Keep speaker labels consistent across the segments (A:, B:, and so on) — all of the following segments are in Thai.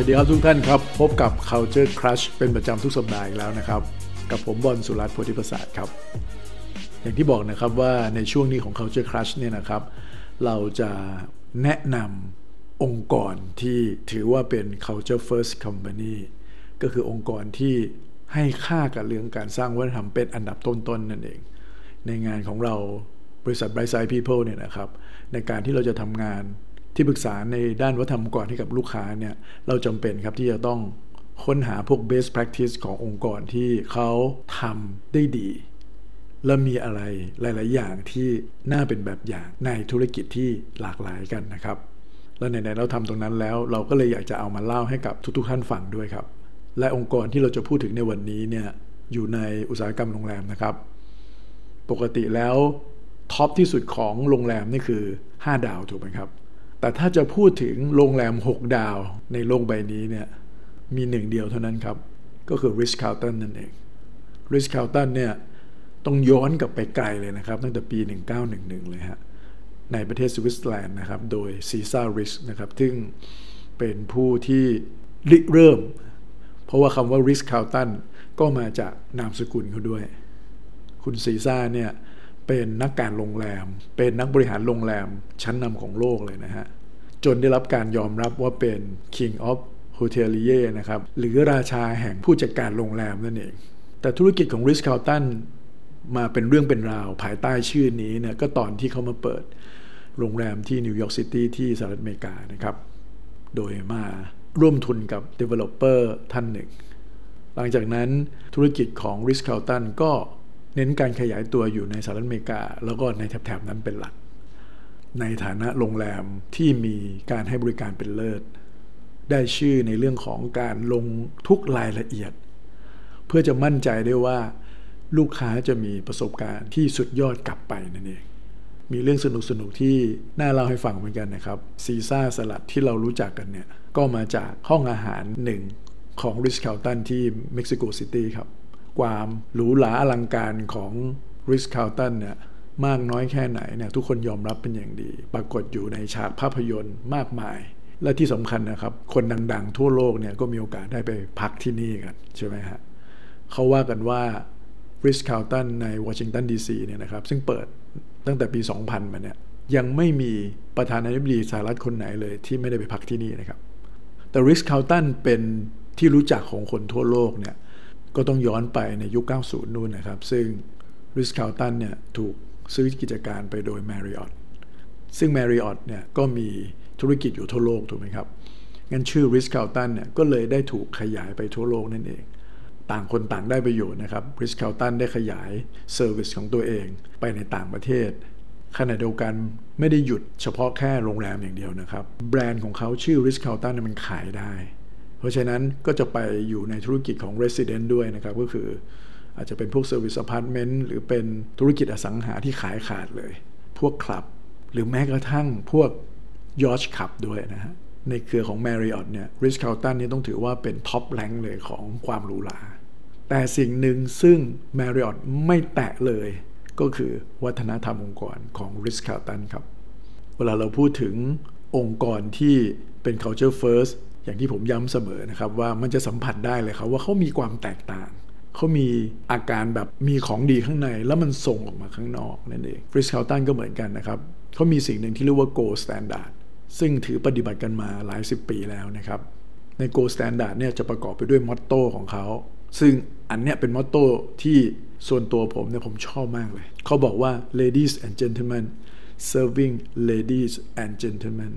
A: วัสดีครับทุกท่านครับ พบกับ Culture Crush เป็นประจำทุกสัปดาห์อีกแล้วนะครับ กับผมบอลสุรัตน์โพธิประสาทครับ อย่างที่บอกนะครับว่าในช่วงนี้ของ Culture Crush เนี่ยนะครับ เราจะแนะนำองค์กรที่ถือว่าเป็น Culture First Company ก็คือองค์กรที่ให้ค่ากับเรื่องการสร้างวัฒนธรรมเป็นอันดับต้นๆนนั่นเอง ในงานของเราบริษัท Bright Side People เนี่ยนะครับ ในการที่เราจะทำงาน ที่ปรึกษาในด้านวัฒนธรรมองค์กรให้กับลูกค้าเนี่ยเราจำเป็นครับที่จะต้องค้นหาพวก best practice ขององค์กรที่เขาทำได้ดี และมีอะไรหลาย ๆ อย่างที่น่าเป็นแบบอย่างในธุรกิจที่หลากหลายกันนะครับ แล้วไหน ๆ เราทำตรงนั้นแล้ว เราก็เลยอยากจะเอามาเล่าให้กับทุก ๆ ท่านฟังด้วยครับ และองค์กรที่เราจะพูดถึงในวันนี้เนี่ยอยู่ในอุตสาหกรรมโรงแรมนะครับ ปกติแล้วท็อปที่สุดของโรงแรมนี่คือ 5 ดาวถูกไหมครับ แต่ถ้าจะพูดถึงโรงแรม 6 ดาวในโลกใบนี้เนี่ยมีหนึ่งเดียวเท่านั้นครับ ก็คือ Ritz Carlton นั่นเอง Ritz Carlton เนี่ยต้องย้อนกลับไปไกลเลยนะครับ ตั้งแต่ปี 1911 เลยฮะในประเทศสวิตเซอร์แลนด์นะครับ โดยซีซ่าริชนะครับ ซึ่งเป็นผู้ที่ริเริ่ม เพราะว่าคำว่า Ritz Carlton ก็มาจากนามสกุลเขาด้วย คุณซีซ่าเนี่ย เป็นนักการโรงแรม เป็นนักบริหารโรงแรมชั้นนำของโลกเลยนะฮะ จนได้รับการยอมรับว่าเป็น King of Hotelier นะครับ หรือราชาแห่งผู้จัดการโรงแรมนั่นเอง แต่ธุรกิจของ Ritz Carlton มาเป็นเรื่องเป็นราวภายใต้ชื่อนี้เนี่ยก็ตอนที่เขามาเปิดโรงแรมที่นิวยอร์กซิตี้ที่สหรัฐอเมริกานะครับ โดยมาร่วมทุนกับ Developer ท่านหนึ่งหลังจากนั้นธุรกิจของ Ritz Carlton ก็ เน้นการขยายตัวอยู่ในสหรัฐอเมริกา แล้วก็ในแถบๆนั้นเป็นหลัก ในฐานะโรงแรมที่มีการให้บริการเป็นเลิศ ได้ชื่อในเรื่องของการลงทุกรายละเอียด เพื่อจะมั่นใจได้ว่าลูกค้าจะมีประสบการณ์ที่สุดยอดกลับไปนั่นเอง มีเรื่องสนุกสนุกที่น่าเล่าให้ฟังเหมือนกันนะครับ ซีซาร์สลัดที่เรารู้จักกันเนี่ย ก็มาจากห้องอาหารหนึ่งของ Ritz Carlton ที่เม็กซิโกซิตี้ครับ ความหรูหราอลังการของ Ritz Carlton เนี่ยมากน้อยแค่ไหนเนี่ยทุกคนยอมรับเป็นอย่างดี ปรากฏอยู่ในฉากภาพยนตร์มากมาย และที่สำคัญนะครับ คนดังๆ ทั่วโลกเนี่ยก็มีโอกาสได้ไปพักที่นี่กัน ใช่ไหมฮะเขาว่ากันว่าRitz Carlton ในวอชิงตันดีซีเนี่ยนะครับ ซึ่งเปิดตั้งแต่ปี 2000 มาเนี่ยยังไม่มีประธานาธิบดีสหรัฐคนไหนเลยที่ไม่ได้ไปพักที่นี่นะครับแต่ Ritz Carlton เป็นที่รู้จักของคนทั่วโลกเนี่ย ก็ต้องย้อนไปในยุค 90 นู่นนะครับ ซึ่ง Ritz Carlton เนี่ยถูกซื้อกิจการไปโดย Marriott ซึ่ง Marriott เนี่ยก็มีธุรกิจอยู่ทั่วโลกถูกไหมครับ งั้นชื่อ Ritz Carlton เนี่ยก็เลยได้ถูกขยายไปทั่วโลกนั่นเอง ต่างคนต่างได้ประโยชน์นะครับ Ritz Carlton ได้ขยาย service ของตัวเองไปในต่างประเทศขณะเดียวกันไม่ได้หยุดเฉพาะแค่โรงแรมอย่างเดียวนะครับ แบรนด์ของเขาชื่อ Ritz Carlton มันขายได้ เพราะฉะนั้นก็จะไปอยู่ในธุรกิจของ Residence ด้วยนะครับ ก็คืออาจจะเป็นพวก Service Apartment หรือเป็นธุรกิจอสังหาที่ขายขาดเลย พวกคลับ หรือแม้กระทั่งพวก yacht club ด้วยนะฮะ ในเครือของ Marriott เนี่ย Ritz Carlton นี่ต้องถือว่าเป็นท็อปแรงเลยของความหรูหราแต่สิ่งหนึ่งซึ่ง Marriott ไม่แตะเลย ก็คือวัฒนธรรมองค์กรของ Ritz Carlton ครับ เวลาเราพูดถึงองค์กรที่เป็น culture first อย่างที่ผมย้ำเสมอนะครับว่ามันจะสัมผัสได้เลยครับว่าเขามีความแตกต่างเขามีอาการแบบมีของดีข้างใน แล้วมันส่งออกมาข้างนอกนั่นเอง Ritz Carlton ก็เหมือนกันนะครับเขามีสิ่งหนึ่งที่เรียกว่า Gold Standard ซึ่งถือปฏิบัติกันมาหลายสิบปีแล้วนะครับใน Gold Standard เนี่ยจะประกอบไปด้วยมอตโต้ของเขาซึ่งอันเนี้ยเป็นมอตโต้ที่ส่วนตัวผมเนี่ยผมชอบมากเลย เขาบอกว่า ladies and gentlemen serving ladies and gentlemen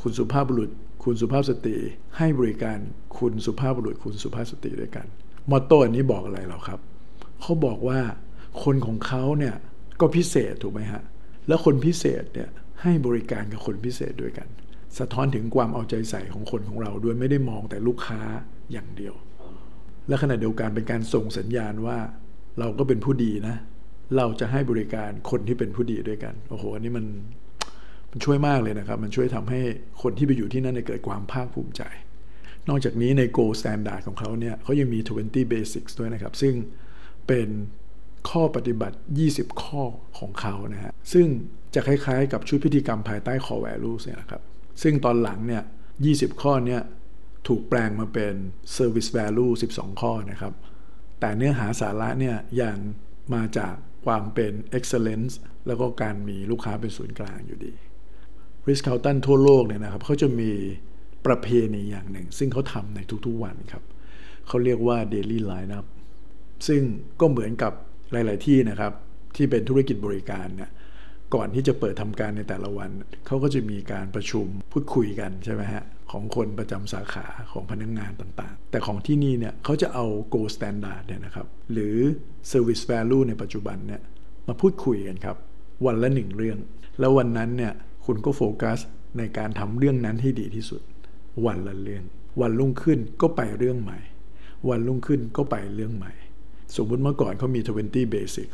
A: คุณสุภาพบุรุษ คุณสุภาพสตรีให้บริการคุณสุภาพบุรุษคุณสุภาพสตรีด้วยกัน มอตโต้อันนี้บอกอะไรเราครับเขาบอกว่าคนของเขาเนี่ยก็พิเศษถูกไหมฮะ แล้วคนพิเศษเนี่ยให้บริการกับคนพิเศษด้วยกัน สะท้อนถึงความเอาใจใส่ของคนของเราด้วยไม่ได้มองแต่ลูกค้าอย่างเดียว และขณะเดียวกันเป็นการส่งสัญญาณว่า เราก็เป็นผู้ดีนะ เราจะให้บริการคนที่เป็นผู้ดีด้วยกัน โอ้โหอันนี้มัน มันช่วยมากเลยนะครับ มันช่วยทำให้คนที่ไปอยู่ที่นั่นเกิดความภาคภูมิใจ นอกจากนี้ใน Go Standard ของเขาเนี่ยเขายังมี 20 Basics ด้วยนะครับ ซึ่งเป็นข้อปฏิบัติ 20 ข้อของเขานะฮะ ซึ่งจะคล้ายๆ กับชุดพิธีกรรมภายใต้ core values เนี่ยนะครับ ซึ่งตอนหลังเนี่ย 20 ข้อเนี่ยถูกแปลงมาเป็น Service Value 12 ข้อนะครับ แต่เนื้อหาสาระเนี่ยยังมาจากความเป็น Excellence แล้วก็การมีลูกค้าเป็นศูนย์กลางอยู่ดี r i s c ค c ลตันทั่วโลกเนี่ยนะครับเขาจะมีประเพณีอย่างหนึ่ง ซึ่งเขาทำในทุกๆวันครับเขาเรียกว่า Daily Lineup ซึ่งก็เหมือนกับหลาย ๆ ที่นะครับ ที่เป็นธุรกิจบริการเนี่ยก่อนที่จะเปิดทำการในแต่ละวัน เขาก็จะมีการประชุมพูดคุยกันใช่ไหมฮะ ของคนประจำสาขาของพนักงงานต่างๆ แต่ของที่นี่เนี่ยเขาจะเอา gold standard เนี่ยนะครับ หรือ service value ในปัจจุบันเนี่ยมาพูดคุยกันครับ วันละหนึ่งเรื่อง แล้ววันนั้นเนี่ย คุณก็โฟกัสในการทำเรื่องนั้นให้ดีที่สุด วันละเรื่องวันรุ่งขึ้นก็ไปเรื่องใหม่ วันรุ่งขึ้นก็ไปเรื่องใหม่ สมมุติเมื่อก่อนเขามี 20 basic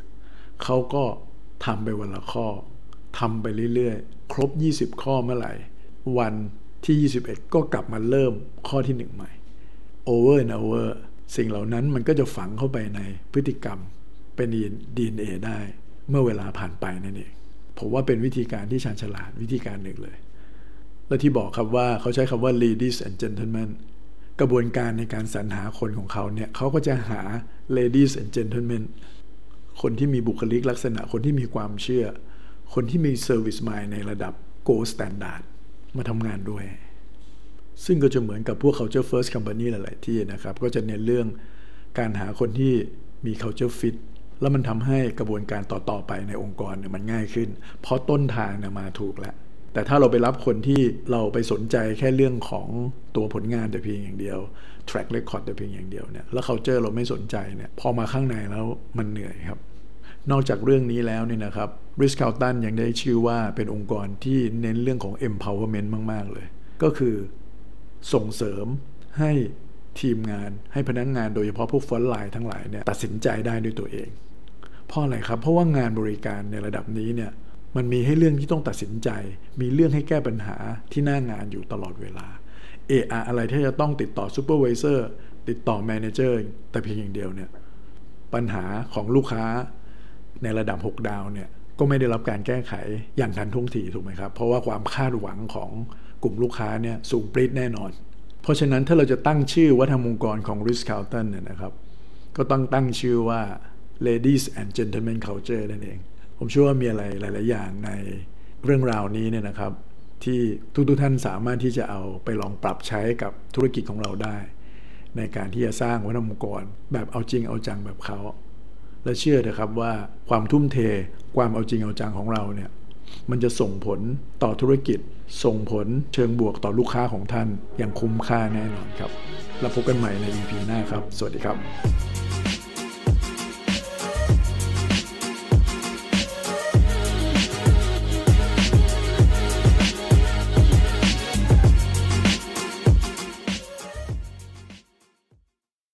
A: เขาก็ทำไปวันละข้อทำไปเรื่อยๆ ครบ 20 ข้อเมื่อไหร่ วันที่ 21 ก็กลับมาเริ่มข้อที่ 1 ใหม่ over and over สิ่งเหล่านั้นมันก็จะฝังเข้าไปในพฤติกรรมเป็น DNA ได้เมื่อเวลาผ่านไปนั่นเอง ผมว่าเป็นวิธีการที่ชาญฉลาดวิธีการหนึ่งเลย และที่บอกครับว่าเขาใช้คำว่า ladies and gentlemen กระบวนการในการสรรหาคนของเขาเนี่ยเขาก็จะหา ladies and gentlemen คนที่มีบุคลิกลักษณะคนที่มีความเชื่อ คนที่มี service mind ในระดับ gold standard มาทำงานด้วย ซึ่งก็จะเหมือนกับพวก culture first company หลาย ๆ ที่นะครับ ก็จะเน้นเรื่องการหาคนที่มี culture fit แล้วมันทำให้กระบวนการต่อๆไปในองค์กรเนี่ยมันง่ายขึ้น เพราะต้นทางเนี่ยมาถูกแล้วแต่ถ้าเราไปรับคนที่เราไปสนใจแค่เรื่องของตัวผลงานแต่เพียงอย่างเดียว track record แต่เพียงอย่างเดียวเนี่ยแล้ว culture เราไม่สนใจเนี่ยพอมาข้างในแล้วมันเหนื่อยครับ นอกจากเรื่องนี้แล้วเนี่ยนะครับ r i s c ลตันยังได้ชื่อว่าเป็นองค์กรที่เน้นเรื่องของ empowerment มาก ๆ เลย ก็คือส่งเสริมให้ ทีมงาน ให้พนักงานโดยเฉพาะพวก frontline ทั้งหลายเนี่ยตัดสินใจได้ด้วยตัวเอง เพราะอะไรครับ เพราะว่างานบริการในระดับนี้เนี่ยมันมีให้เรื่องที่ต้องตัดสินใจ มีเรื่องให้แก้ปัญหาที่หน้างานอยู่ตลอดเวลาเอออะไรที่จะต้องติดต่อ supervisor ติดต่อ manager แต่เพียงอย่างเดียวเนี่ยปัญหาของลูกค้าในระดับ 6 ดาวเนี่ยก็ไม่ได้รับการแก้ไขอย่างทันท่วงทีถูกไหมครับ เพราะว่าความคาดหวังของกลุ่มลูกค้าเนี่ยสูงปรี๊ดแน่นอน เพราะฉะนั้นถ้าเราจะตั้งชื่อวัฒนองค์กรของ Ritz Carlton เนี่ยนะครับ ก็ต้องตั้งชื่อว่า Ladies and Gentlemen Culture นั่นเอง ผมเชื่อว่ามีอะไรหลาย ๆ อย่างในเรื่องราวนี้เนี่ยนะครับ ที่ทุก ๆ ท่านสามารถที่จะเอาไปลองปรับใช้กับธุรกิจของเราได้ ในการที่จะสร้างวัฒนองค์กร แบบเอาจริงเอาจังแบบเขาและเชื่อเถอะครับว่าความทุ่มเทความเอาจริงเอาจังของเราเนี่ย มันจะส่งผลต่อธุรกิจ ส่งผลเชิงบวกต่อลูกค้าของท่าน อย่างคุ้มค่าแน่นอนครับ แล้วพบกันใหม่ใน EP หน้าครับ สวัสดีครับ